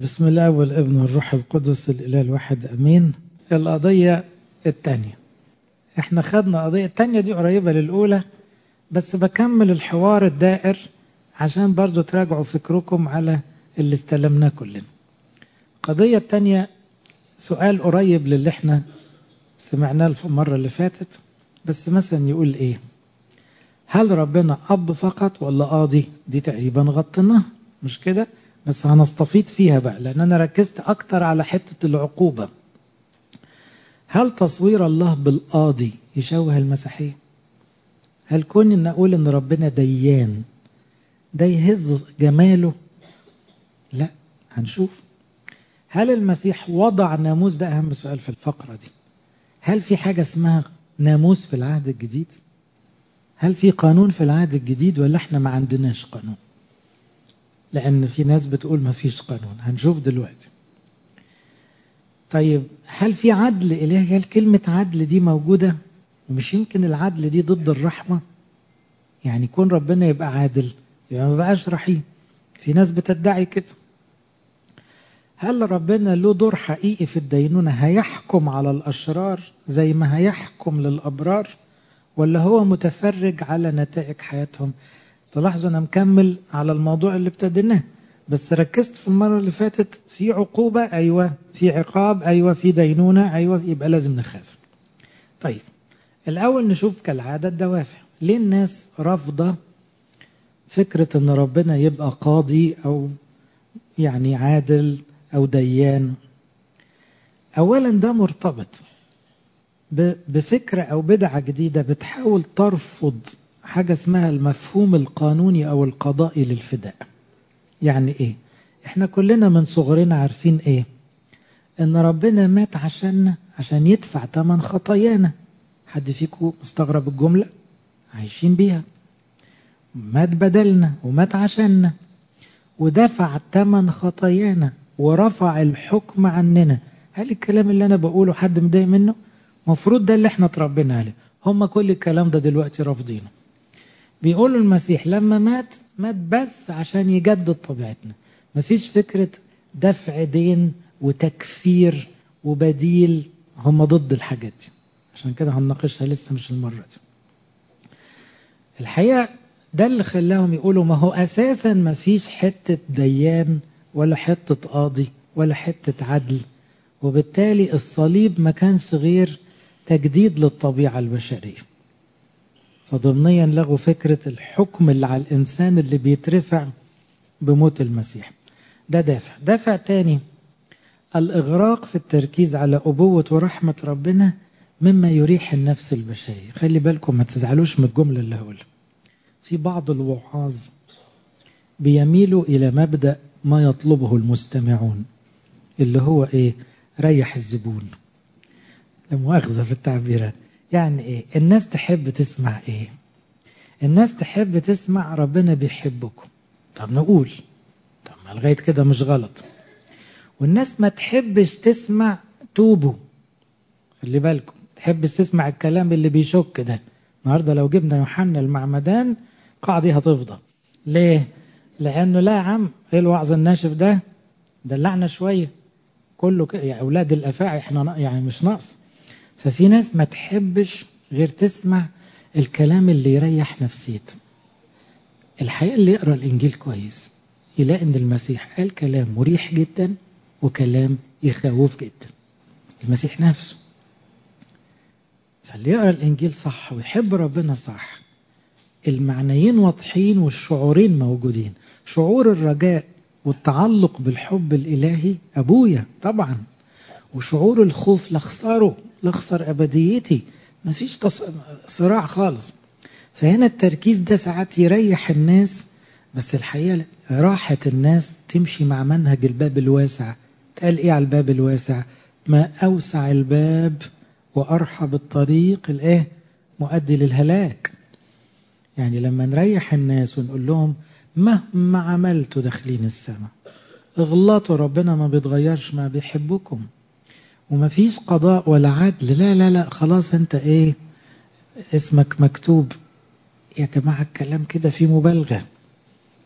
بسم الله والابن والروح القدس الإله الواحد أمين. القضية الثانية إحنا خدنا قضية الثانية دي قريبة للأولى بس بكمل الحوار الدائر عشان برضو تراجعوا فكركم على اللي استلمناه كلنا. القضية الثانية سؤال قريب للي إحنا سمعناه المرة اللي فاتت بس مثلا يقول إيه؟ هل ربنا أب فقط ولا قاضي؟ دي تقريبا غطيناها مش كده؟ بس هنستفيد فيها بقى لأن أنا ركزت أكتر على حتة العقوبة. هل تصوير الله بالقاضي يشوه المسيحية؟ هل كون إن أقول إن ربنا ديان ده يهز جماله؟ لا هنشوف. هل المسيح وضع ناموس؟ ده أهم سؤال في الفقرة دي. هل في حاجة اسمها ناموس في العهد الجديد؟ هل في قانون في العهد الجديد ولا إحنا ما عندناش قانون؟ لأن في ناس بتقول ما فيش قانون. هنشوف دلوقتي. طيب هل في عدل؟ إلهي هل كلمة عدل دي موجودة؟ ومش يمكن العدل دي ضد الرحمة؟ يعني يكون ربنا يبقى عادل يبقى ما بقاش رحيم. في ناس بتدعي كده. هل ربنا له دور حقيقي في الدينونة؟ هيحكم على الأشرار زي ما هيحكم للأبرار ولا هو متفرج على نتائج حياتهم؟ تلاحظوا أنا مكمل على الموضوع اللي ابتديناه بس ركزت في المرة اللي فاتت في عقوبة أيوة في عقاب أيوة في دينونة أيوة يبقى لازم نخاف. طيب الأول نشوف كالعادة الدوافع. ليه الناس رافضة فكرة أن ربنا يبقى قاضي أو يعني عادل أو ديان؟ أولا ده مرتبط بفكرة أو بدعة جديدة بتحاول ترفض حاجة اسمها المفهوم القانوني أو القضائي للفداء. يعني إيه؟ إحنا كلنا من صغرنا عارفين إيه؟ إن ربنا مات عشاننا عشان يدفع ثمن خطايانا. حد فيكم مستغرب الجملة؟ عايشين بيها. مات بدلنا ومات عشاننا. ودفع ثمن خطايانا ورفع الحكم عننا. هل الكلام اللي أنا بقوله حد مضايق منه؟ مفروض ده اللي إحنا اتربينا عليه. هم كل الكلام ده دلوقتي رافضينه. بيقولوا المسيح لما مات مات بس عشان يجدد طبيعتنا. مفيش فكرة دفع دين وتكفير وبديل هم ضد الحاجات دي. عشان كده هنناقشها لسه مش المرة دي. الحقيقة ده اللي خلاهم يقولوا ما هو أساسا مفيش حتة ديان ولا حتة قاضي ولا حتة عدل. وبالتالي الصليب ما كانش غير تجديد للطبيعة البشرية. فضمنيا لغوا فكرة الحكم اللي على الإنسان اللي بيترفع بموت المسيح. ده دافع. دافع تاني الإغراق في التركيز على أبوة ورحمة ربنا مما يريح النفس البشرية. خلي بالكم ما تزعلوش من الجملة اللي هقولها. في بعض الوعاظ بيميلوا إلى مبدأ ما يطلبه المستمعون اللي هو إيه؟ ريح الزبون. لا مؤاخذة في التعبيرات. يعني إيه؟ الناس تحب تسمع إيه؟ الناس تحب تسمع ربنا بيحبكم. طب نقول طب ما لغاية كده مش غلط. والناس ما تحبش تسمع توبوا. خلي بالكم تحبش تسمع الكلام اللي بيشك ده. النهارده لو جبنا يوحنا المعمدان قاعدي هتفضى. ليه؟ لأنه لا يا عم إيه الوعظ الناشف ده؟ دلعنا شوية. كله. يا أولاد الأفاعي إحنا يعني مش ناقص. ففي ناس ما تحبش غير تسمع الكلام اللي يريح نفسيتها الحقيقة اللي يقرأ الإنجيل كويس يلاقي إن المسيح قال كلام مريح جدا وكلام يخوف جدا. المسيح نفسه. فاللي يقرأ الإنجيل صح ويحب ربنا صح المعنيين واضحين والشعورين موجودين. شعور الرجاء والتعلق بالحب الإلهي أبويا طبعا. وشعور الخوف لخسره لخسر أبديتي. مفيش تص... صراع خالص. فهنا التركيز ده ساعات يريح الناس بس الحقيقة راحة الناس تمشي مع منهج الباب الواسع. تقال إيه على الباب الواسع؟ ما أوسع الباب وأرحب الطريق الإيه؟ مؤدي للهلاك. يعني لما نريح الناس ونقول لهم مهما عملتوا داخلين السماء اغلطوا ربنا ما بيتغيرش ما بيحبكم. ومفيش قضاء ولا عدل. لا لا لا خلاص انت إيه اسمك مكتوب. يا جماعة الكلام كده فيه مبالغة.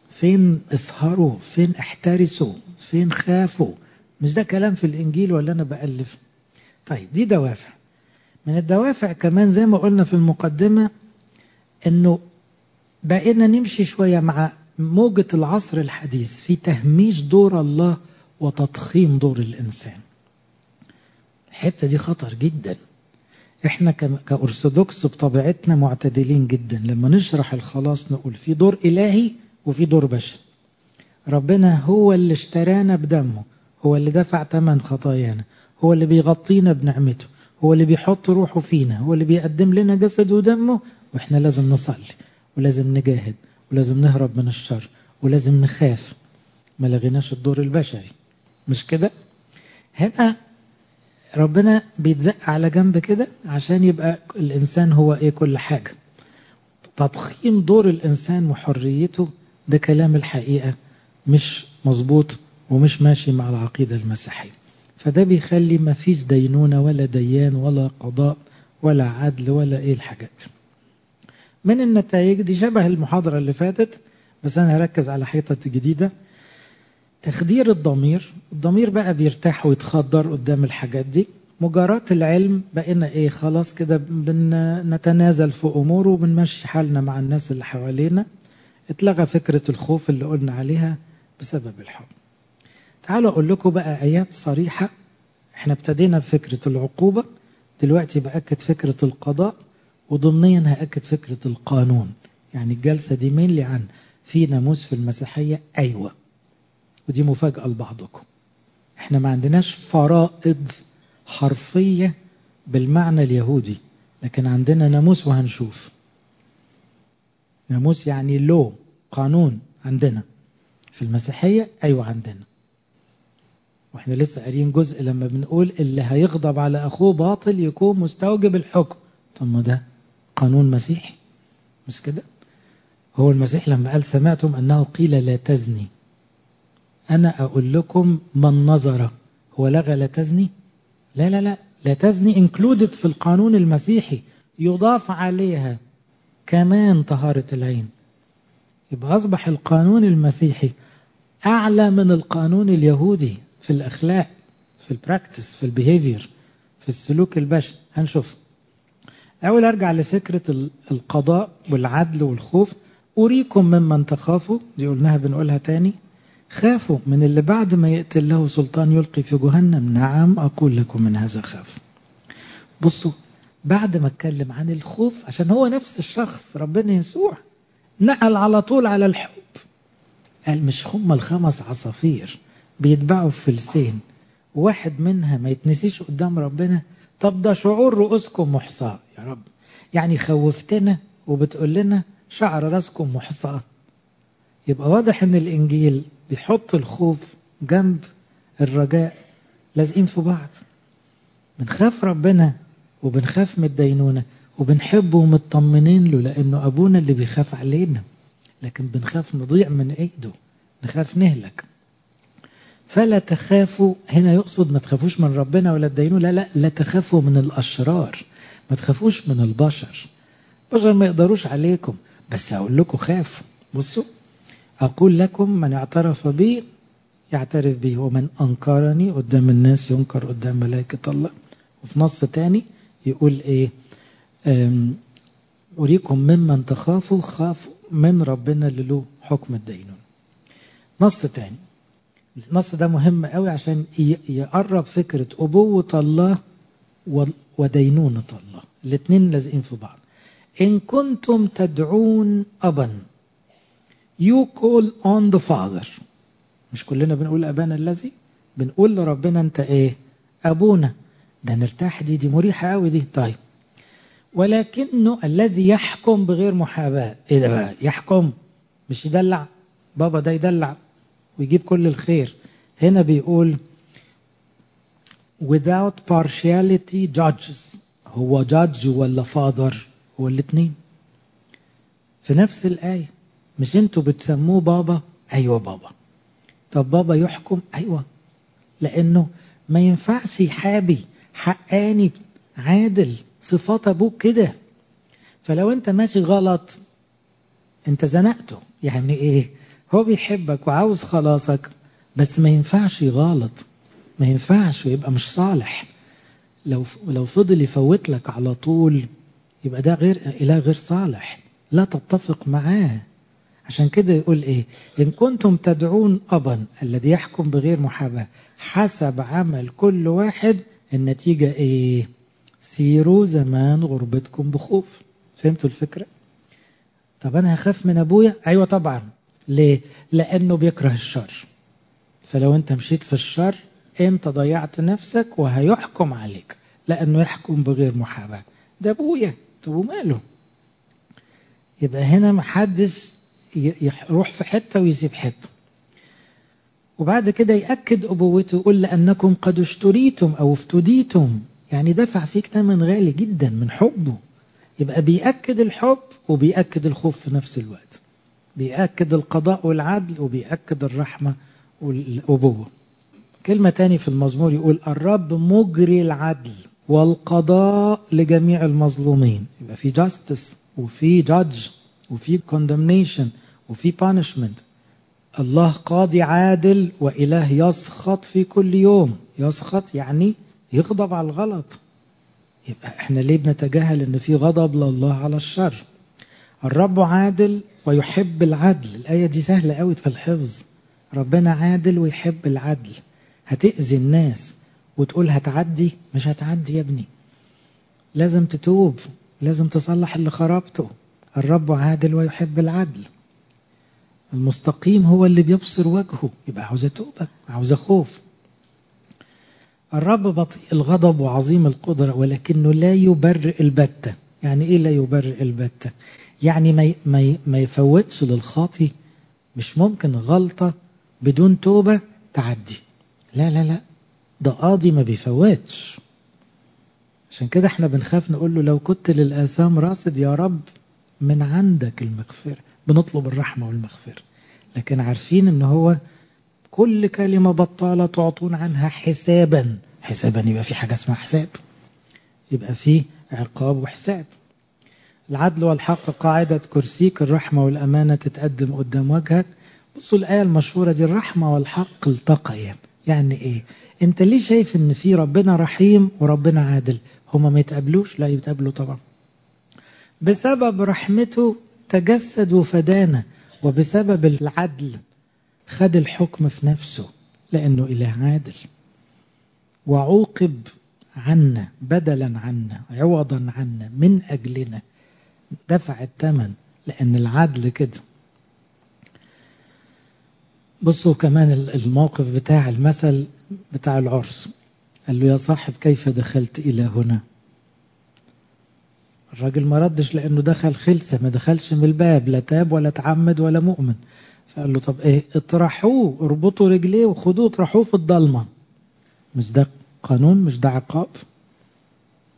فين اسهروا؟ فين احترسوا؟ فين خافوا؟ مش ده كلام في الإنجيل ولا أنا بألف؟ طيب دي دوافع. من الدوافع كمان زي ما قلنا في المقدمة إنه بقينا نمشي شوية مع موجة العصر الحديث في تهميش دور الله وتضخيم دور الإنسان. الحتة دي خطر جدا. إحنا كأرثوذكس بطبيعتنا معتدلين جدا. لما نشرح الخلاص نقول في دور إلهي وفي دور بشري ربنا هو اللي اشترانا بدمه. هو اللي دفع ثمن خطايانا. هو اللي بيغطينا بنعمته. هو اللي بيحط روحه فينا. هو اللي بيقدم لنا جسد ودمه. وإحنا لازم نصلي. ولازم نجاهد. ولازم نهرب من الشر. ولازم نخاف. ما لغيناش الدور البشري. مش كده؟ هنا ربنا بيتزق على جنب كده عشان يبقى الإنسان هو إيه كل حاجة. تضخيم دور الإنسان وحريته ده كلام الحقيقة مش مظبوط ومش ماشي مع العقيدة المسيحية. فده بيخلي ما فيش دينونة ولا ديان ولا قضاء ولا عدل ولا إيه الحاجات. من النتائج دي شبه المحاضرة اللي فاتت بس أنا هركز على حيطة جديدة. تخدير الضمير الضمير بقى بيرتاح ويتخدر قدام الحاجات دي. مجاراة العلم بقينا إيه خلاص كده بنتنازل في أموره وبنمشي حالنا مع الناس اللي حوالينا. اتلغى فكرة الخوف اللي قلنا عليها بسبب الحب. تعالوا أقول لكم بقى آيات صريحة. إحنا ابتدينا بفكرة العقوبة دلوقتي بأكد فكرة القضاء وضمنيا هأكد فكرة القانون. يعني الجلسة دي مين اللي عن في ناموس في المسيحية. أيوة. ودي مفاجأة لبعضكم. إحنا ما عندناش فرائض حرفية بالمعنى اليهودي لكن عندنا ناموس وهنشوف. ناموس يعني لو قانون عندنا. في المسيحية أيوة عندنا. وإحنا لسه قاريين جزء لما بنقول اللي هيغضب على أخوه باطل يكون مستوجب الحكم. طب ما ده قانون مسيحي. مش كده؟ هو المسيح لما قال سمعتم أنه قيل لا تزني. أنا أقول لكم من نظر. هو لغى لا تزني؟ لا لا لا. لا تزني انكلودد في القانون المسيحي. يضاف عليها كمان طهارة العين. يبقى أصبح القانون المسيحي أعلى من القانون اليهودي في الأخلاق في ال practice في ال behavior في السلوك البشري. هنشوف. أول أرجع لفكرة القضاء والعدل والخوف. أريكم ممن تخافوا. دي قلناها بنقولها تاني. خافوا من اللي بعد ما يقتل له سلطان يلقي في جهنم. نعم أقول لكم من هذا خاف. بصوا بعد ما اتكلم عن الخوف عشان هو نفس الشخص ربنا يسوع نقل على طول على الحب. قال مش هم الخمس عصافير بيتباعوا في فلسين واحد منها ما يتنسيش قدام ربنا؟ طب ده شعور رؤوسكم محصاة يا رب. يعني خوفتنا وبتقول لنا شعر راسكم محصاة. يبقى واضح إن الإنجيل بيحط الخوف جنب الرجاء لازقين في بعض. بنخاف ربنا وبنخاف من الدينونة وبنحبه ومطمنين له لأنه أبونا اللي بيخاف علينا. لكن بنخاف نضيع من إيده نخاف نهلك. فلا تخافوا هنا يقصد ما تخافوش من ربنا ولا الدينونة لا لا لا تخافوا من الأشرار ما تخافوش من البشر. البشر ما يقدروش عليكم بس أقول لكم خافوا. بصوا. أقول لكم من اعترف بي يعترف بي ومن أنكرني قدام الناس ينكر قدام ملائكة الله. وفي نص تاني يقول إيه؟ أريكم ممن تخافوا خافوا من ربنا اللي له حكم الدينون نص تاني. النص ده مهم قوي عشان يقرب فكرة أبوة الله ودينونة الله. الاثنين لازقين في بعض. إن كنتم تدعون أبا. You call on the Father. مش كلنا بنقول أبانا الذي؟ بنقول لربنا أنت إيه؟ أبونا. ده نرتاح دي دي مريحة قوي دي. طيب. ولكنه الذي يحكم بغير محاباة. إيه ده بقى؟ يحكم. مش يدلع. بابا ده يدلع. ويجيب كل الخير. هنا بيقول without partiality judges. هو judge ولا father هو الاثنين في نفس الآية. مش أنتوا بتسموه بابا؟ أيوه بابا. طب بابا يحكم؟ أيوه. لأنه ما ينفعش يحابي حقاني عادل صفات أبوك كده. فلو أنت ماشي غلط أنت زنقته. يعني إيه؟ هو بيحبك وعاوز خلاصك بس ما ينفعش يغلط. ما ينفعش ويبقى مش صالح. لو لو فضل يفوت لك على طول يبقى ده غير إله غير صالح. لا تتفق معاه. عشان كده يقول إيه؟ إن كنتم تدعون أبا الذي يحكم بغير محاباة حسب عمل كل واحد النتيجة إيه؟ سيروا زمان غربتكم بخوف. فهمتوا الفكرة؟ طب أنا هخاف من أبويا؟ أيوه طبعا. ليه؟ لأنه بيكره الشر. فلو أنت مشيت في الشر أنت ضيعت نفسك وهيحكم عليك لأنه يحكم بغير محاباة. ده أبويا طب وماله؟ يبقى هنا محدش يروح في حتة ويسيب حتة. وبعد كده يأكد أبوته يقول لأنكم قد اشتريتم أو افتديتم. يعني دفع فيك ثمن غالي جدا من حبه. يبقى بيأكد الحب وبيأكد الخوف في نفس الوقت. بيأكد القضاء والعدل وبيأكد الرحمة والأبوة. كلمة تاني في المزمور يقول الرب مجري العدل والقضاء لجميع المظلومين. يبقى في جاستس وفي جادج وفي condemnation وفي punishment. الله قاضي عادل وإله يسخط في كل يوم. يسخط يعني يغضب على الغلط. يبقى إحنا ليه بنتجاهل إن في غضب لله على الشر؟ الرب عادل ويحب العدل. الآية دي سهلة قوي في الحفظ. ربنا عادل ويحب العدل. هتأذي الناس وتقول هتعدي؟ مش هتعدي يا ابني. لازم تتوب. لازم تصلح اللي خربته. الرب عادل ويحب العدل. المستقيم هو اللي بيبصر وجهه. يبقى عاوز توبة عاوز خوف. الرب بطيء الغضب وعظيم القدرة ولكنه لا يبرئ البتة. يعني إيه لا يبرئ البتة؟ يعني ما ما ما يفوتش للخاطي. مش ممكن غلطة بدون توبة تعدي. لا لا لا. ده قاضي ما بيفوتش. عشان كده إحنا بنخاف نقول له لو كنت للآثام راصد يا رب. من عندك المغفرة. بنطلب الرحمة والمغفرة. لكن عارفين إن هو كل كلمة بطالة تعطون عنها حسابا. حسابا يبقى في حاجة اسمها حساب. يبقى في عقاب وحساب. العدل والحق قاعدة كرسيك. الرحمة والأمانة تتقدم قدام وجهك. بصوا الآية المشهورة دي. الرحمة والحق التقيا يعني إيه؟ أنت ليه شايف إن في ربنا رحيم وربنا عادل؟ هما ما يتقابلوش؟ لا يتقابلوا طبعا. بسبب رحمته تجسد وفدانا وبسبب العدل خد الحكم في نفسه لأنه إله عادل. وعوقب عنا بدلا عنا عوضا عنا من أجلنا دفع الثمن لأن العدل كده. بصوا كمان الموقف بتاع المثل بتاع العرس. قال له يا صاحب كيف دخلت إلى هنا؟ الراجل ما ردش لأنه دخل خلسة ما دخلش من الباب لا تاب ولا تعمد ولا مؤمن. فقال له طب إيه؟ اطرحوه اربطوا رجليه وخدوه اطرحوه في الضلمة. مش ده قانون؟ مش ده عقاب؟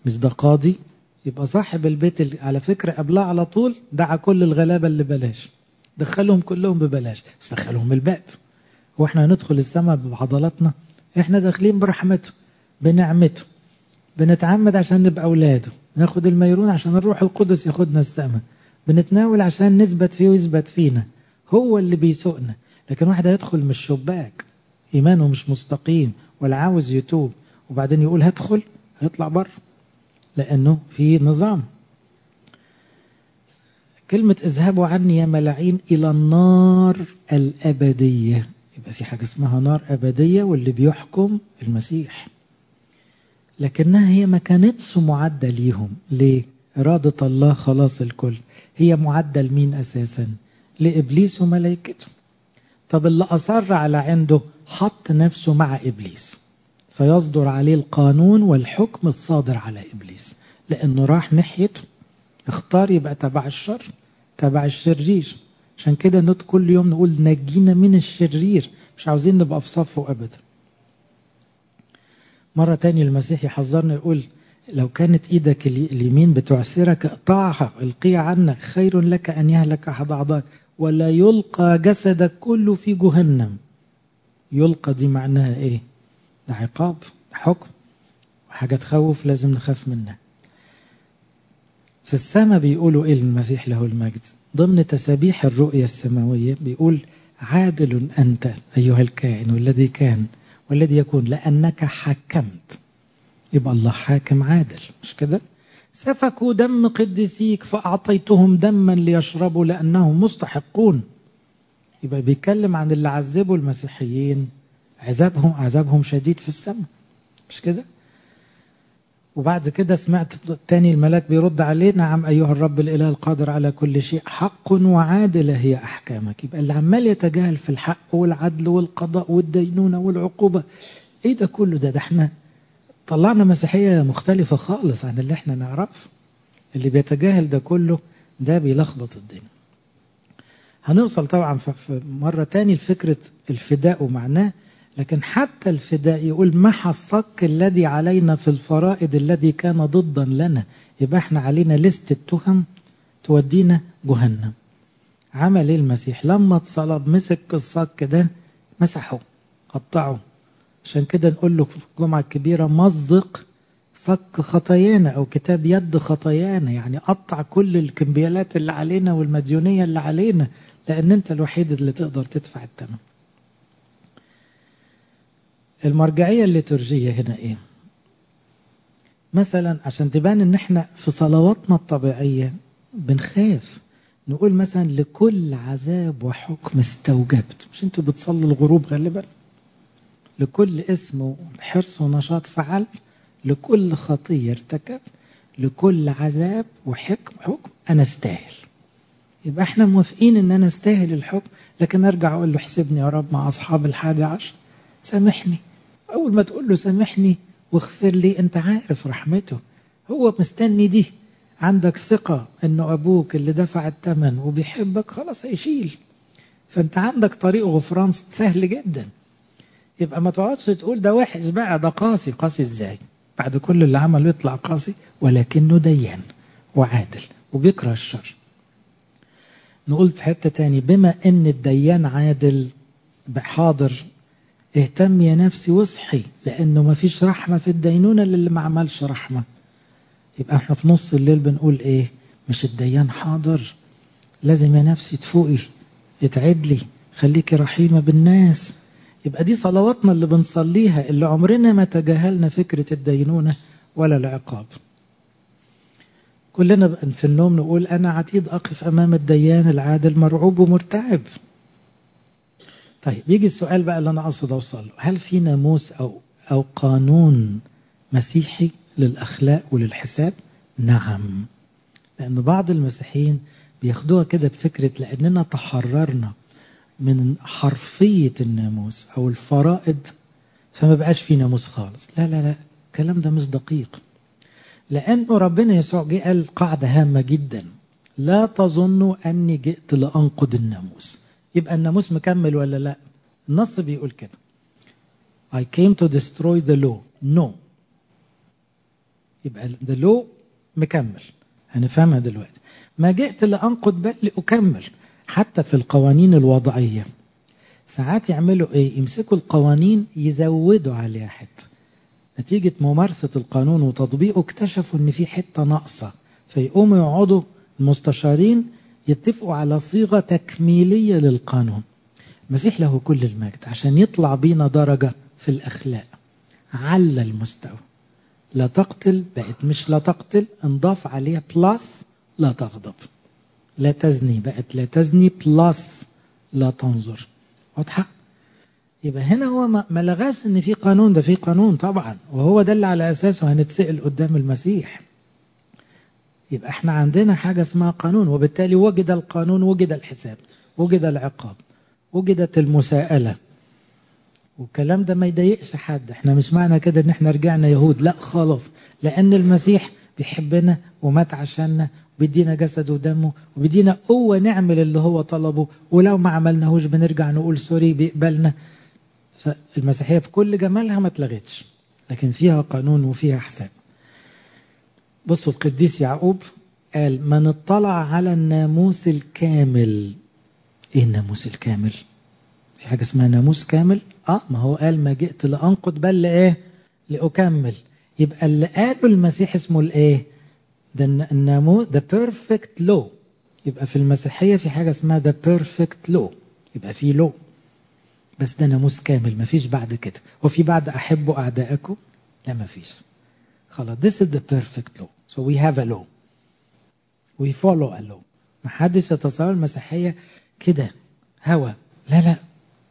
مش ده قاضي؟ يبقى صاحب البيت اللي على فكرة قبلها على طول دعا كل الغلابة اللي بلاش دخلهم كلهم ببلاش بس دخلهم الباب. هو إحنا هندخل السماء بعضلاتنا إحنا داخلين برحمته بنعمته بنتعمد عشان نبقى أولاده. ناخد الميرون عشان الروح القدس ياخدنا السماء بنتناول عشان نثبت فيه ويثبت فينا. هو اللي بيسوقنا. لكن واحد هيدخل من الشباك. إيمانه مش مستقيم ولا عاوز يتوب. وبعدين يقول هدخل هيطلع بره. لأنه في نظام. كلمة اذهبوا عني يا ملاعين إلى النار الأبدية. يبقى في حاجة اسمها نار أبدية واللي بيحكم المسيح. لكنها هي ما كانتش معدة ليهم. ليه؟ إرادة الله خلاص الكل. هي معدة لمين أساسا؟ لإبليس وملائكته. طب اللي أصر على عنده حط نفسه مع إبليس. فيصدر عليه القانون والحكم الصادر على إبليس. لأنه راح ناحيته. اختار يبقى تبع الشر تبع الشرير. عشان كده نت كل يوم نقول نجينا من الشرير. مش عاوزين نبقى في صفه أبدا. مرة تاني المسيح يحذرنا يقول لو كانت إيدك اليمين بتعسرك اقطعها القيها عنك خير لك أن يهلك أحد أعضائك ولا يلقى جسدك كله في جهنم. يلقى دي معناها إيه؟ ده عقاب ده حكم وحاجة تخوف لازم نخاف منها. في السماء بيقولوا إيه المسيح له المجد؟ ضمن تسابيح الرؤية السماوية بيقول عادل أنت أيها الكائن والذي كان والذي يكون لأنك حكمت. يبقى الله حاكم عادل مش كده؟ سفكوا دم قديسيك فأعطيتهم دما ليشربوا لأنهم مستحقون. يبقى بيتكلم عن اللي عذبوا المسيحيين عذابهم عذابهم شديد في السماء مش كده؟ وبعد كده سمعت تاني الملاك بيرد عليه نعم أيها الرب الإله القادر على كل شيء حق وعادلة هي أحكامك. يبقى اللي عمال يتجاهل في الحق والعدل والقضاء والدينونة والعقوبة إيه ده كله ده؟ ده إحنا طلعنا مسيحية مختلفة خالص عن اللي إحنا نعرفه اللي بيتجاهل ده كله ده بيلخبط الدنيا هنوصل طبعا في مرة تاني لفكرة الفداء ومعناه لكن حتى الفداء يقول محى الصك الذي علينا في الفرائض الذي كان ضدا لنا؟ يبقى إحنا علينا لست التهم تودينا جهنم. عمل إيه المسيح؟ لما اتصلب مسك الصك ده مسحه قطعه. عشان كده نقول له في الجمعة الكبيرة مزق صك خطايانا أو كتاب يد خطايانا يعني قطع كل الكمبيالات اللي علينا والمديونية اللي علينا لأن أنت الوحيد اللي تقدر تدفع الثمن المرجعية الليتورجية هنا إيه؟ مثلا عشان تبان إن إحنا في صلواتنا الطبيعية بنخاف. نقول مثلا لكل عذاب وحكم استوجبت. مش أنتوا بتصلوا الغروب غالبا؟ لكل اسم حرص ونشاط فعلت. لكل خطية ارتكب لكل عذاب وحكم حكم أنا استاهل. يبقى إحنا موافقين إن أنا استاهل الحكم. لكن أرجع أقول له احسبني يا رب مع أصحاب الحادي عشر. سامحني. أول ما تقول له سامحني واغفر لي أنت عارف رحمته. هو مستني دي. عندك ثقة انه أبوك اللي دفع الثمن وبيحبك خلاص هيشيل. فأنت عندك طريق غفران سهل جدا. يبقى ما تقعدش تقول ده وحش بقى ده قاسي. قاسي إزاي؟ بعد كل اللي عمله يطلع قاسي ولكنه ديان وعادل وبيكره الشر. نقول في حتة تاني بما إن الديان عادل حاضر اهتم يا نفسي واصحي لأنه ما فيش رحمة في الدينونة للي ما عملش رحمة. يبقى إحنا في نص الليل بنقول إيه؟ مش الديان حاضر. لازم يا نفسي تفوقي اتعدلي خليكي رحيمة بالناس. يبقى دي صلواتنا اللي بنصليها اللي عمرنا ما تجاهلنا فكرة الدينونة ولا العقاب. كلنا في النوم نقول أنا عتيد أقف أمام الديان العادل مرعوب ومرتعب. طيب يجي السؤال بقى اللي أنا أقصد أوصل له. هل في ناموس أو, أو قانون مسيحي للأخلاق وللحساب؟ نعم. لأن بعض المسيحيين بياخدوها كده بفكرة لأننا تحررنا من حرفية الناموس أو الفرائض فما بقاش في ناموس خالص. لا لا لا الكلام ده مش دقيق. لأنه ربنا يسوع جه قال قاعدة هامة جدا. لا تظنوا أني جئت لأنقض الناموس. يبقى الناموس مكمل ولا لا؟ النص بيقول كده. I came to destroy the law. No. يبقى the law مكمل. هنفهمها دلوقتي. ما جئت لأنقض بل لأكمل. حتى في القوانين الوضعية. ساعات يعملوا إيه؟ يمسكوا القوانين يزودوا عليها حتة. نتيجة ممارسة القانون وتطبيقه اكتشفوا إن في حتة ناقصة. فيقوموا يقعدوا المستشارين يتفقوا على صيغة تكميلية للقانون. المسيح له كل المجد عشان يطلع بينا درجة في الأخلاق. على المستوى. لا تقتل بقت مش لا تقتل انضاف عليها بلس لا تغضب. لا تزني بقت لا تزني بلس لا تنظر. واضحة؟ يبقى هنا هو ما لغاش إن في قانون ده في قانون طبعا. وهو ده اللي على أساسه هنتسأل قدام المسيح. يبقى إحنا عندنا حاجة اسمها قانون وبالتالي وجد القانون وجد الحساب وجد العقاب وجدت المساءلة. والكلام ده ما يضايقش حد. إحنا مش معنى كده إن إحنا رجعنا يهود لا خالص. لأن المسيح بيحبنا ومات عشاننا وبيدينا جسد ودمه وبيدينا قوة نعمل اللي هو طلبه. ولو ما عملناهوش بنرجع نقول سوري بيقبلنا. فالمسيحية بكل جمالها ما اتلغتش لكن فيها قانون وفيها حساب. بصوا القديس يعقوب قال من اطلع على الناموس الكامل. إيه الناموس الكامل؟ في حاجة اسمها ناموس كامل؟ آه ما هو قال ما جئت لأنقض بل لإيه؟ لأكمل. يبقى اللي قاله المسيح اسمه الإيه؟ ده الناموس the perfect law. يبقى في المسيحية في حاجة اسمها the perfect law. يبقى في لو بس ده ناموس كامل مفيش بعد كده. وفي بعد أحبوا أعدائكم لا مفيش خلاص. This is the perfect law. So we have a law. We follow a law. محدش يتصور المسيحية كده. هوى لا لا.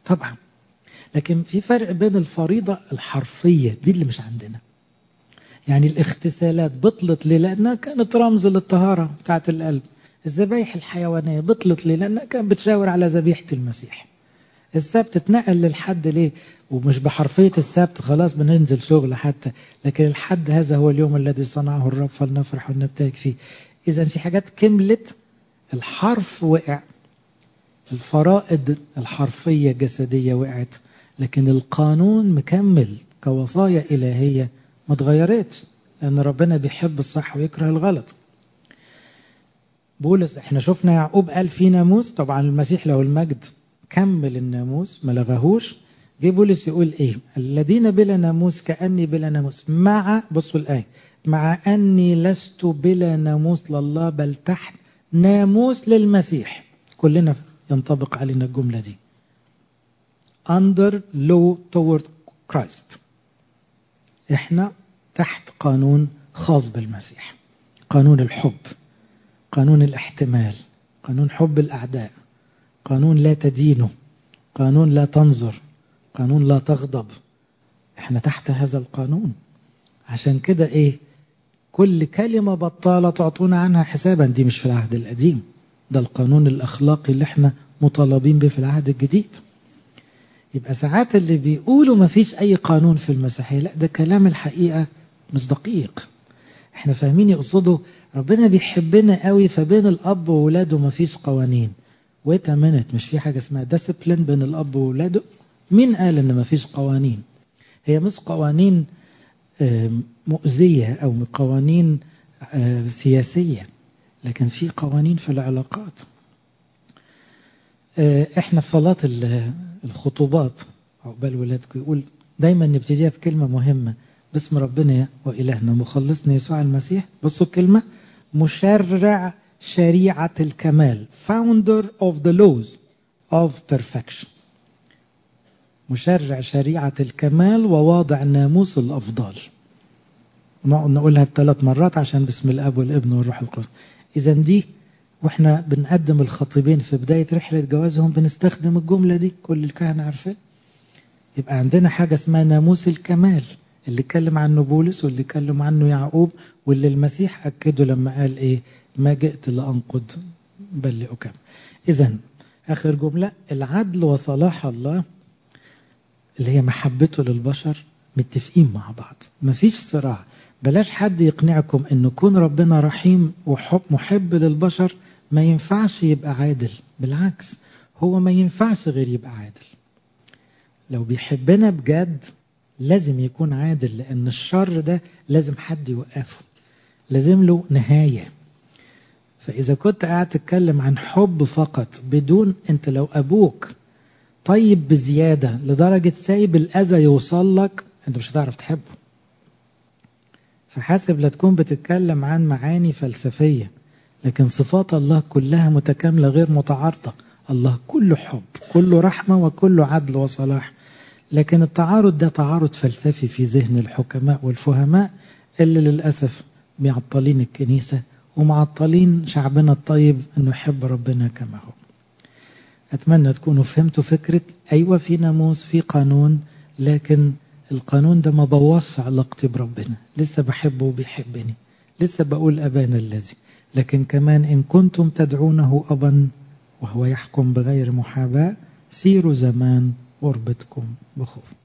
طبعا. لكن في فرق بين الفريضة الحرفية دي اللي مش عندنا. يعني الاغتسالات بطلت ليه؟ لأنها كانت رمز للطهارة بتاعت القلب. الذبايح الحيوانية بطلت ليه؟ لأنها كانت بتشاور على ذبيحة المسيح. السبت اتنقل للحد ليه؟ ومش بحرفية السبت خلاص بننزل شغل حتى لكن الحد هذا هو اليوم الذي صنعه الرب فلنفرح ونبتهج فيه. إذا في حاجات كملت الحرف وقع الفرائض الحرفية جسدية وقعت لكن القانون مكمل كوصايا إلهية ما اتغيرتش لأن ربنا بيحب الصح ويكره الغلط. بولس إحنا شفنا يعقوب قال في ناموس طبعا المسيح له المجد. كمل الناموس ما لغاهوش. جه بولس يقول إيه؟ الذين بلا ناموس كأني بلا ناموس. مع بصوا الآية مع أني لست بلا ناموس لله بل تحت ناموس للمسيح. كلنا ينطبق علينا الجملة دي. Under law toward Christ. إحنا تحت قانون خاص بالمسيح. قانون الحب قانون الاحتمال قانون حب الأعداء. قانون لا تدينه قانون لا تنظر قانون لا تغضب. إحنا تحت هذا القانون. عشان كده إيه؟ كل كلمة بطالة تعطونا عنها حسابا. دي مش في العهد القديم. ده القانون الأخلاقي اللي إحنا مطالبين به في العهد الجديد. يبقى ساعات اللي بيقولوا ما فيش أي قانون في المسيحية لا ده كلام الحقيقة مش دقيق. إحنا فاهمين يقصدوا ربنا بيحبنا قوي فبين الأب وولاده ما فيش قوانين. wait a minute مش في حاجة اسمها discipline بين الأب وولاده؟ مين قال إن ما فيش قوانين؟ هي مش قوانين مؤذية أو قوانين سياسية لكن في قوانين في العلاقات. إحنا في صلاة الخطوبات عقبال ولادكم يقول دايما نبتديها بكلمة مهمة باسم ربنا وإلهنا مخلصنا يسوع المسيح بصوا الكلمة مشرع شريعة الكمال founder of the laws of perfection. مشرع شريعة الكمال وواضع ناموس الأفضال نقولها بثلاث مرات عشان باسم الأب والابن والروح القدس. إذا دي وإحنا بنقدم الخطيبين في بداية رحلة جوازهم بنستخدم الجملة دي كل الكهنة عارفين يبقى عندنا حاجة اسمها ناموس الكمال. اللي اتكلم عنه بولس واللي اتكلم عنه يعقوب واللي المسيح أكده لما قال إيه؟ ما جئت لأنقض بل لأكمل إذا آخر جملة العدل وصلاح الله اللي هي محبته للبشر متفقين مع بعض. مفيش صراع. بلاش حد يقنعكم انه كون ربنا رحيم وحب محب للبشر ما ينفعش يبقى عادل. بالعكس هو ما ينفعش غير يبقى عادل. لو بيحبنا بجد لازم يكون عادل لأن الشر ده لازم حد يوقفه لازم له نهاية. فإذا كنت قاعد تتكلم عن حب فقط بدون أنت لو أبوك طيب بزيادة لدرجة سايب الأذى يوصل لك أنت مش هتعرف تحبه. فحاسب لا تكون بتتكلم عن معاني فلسفية لكن صفات الله كلها متكاملة غير متعارضة. الله كله حب كله رحمة وكله عدل وصلاح. لكن التعارض ده تعارض فلسفي في ذهن الحكماء والفهماء اللي للأسف معطلين الكنيسة ومعطلين شعبنا الطيب أنه يحب ربنا كما هو. أتمنى تكونوا فهمتوا فكرة أيوة في ناموس في قانون لكن القانون ده ما بوظش علاقتي بربنا. لسه بحبه وبيحبني. لسه بقول أبانا الذي. لكن كمان إن كنتم تدعونه أبا وهو يحكم بغير محاباة سيروا زمان غربتكم بخوف.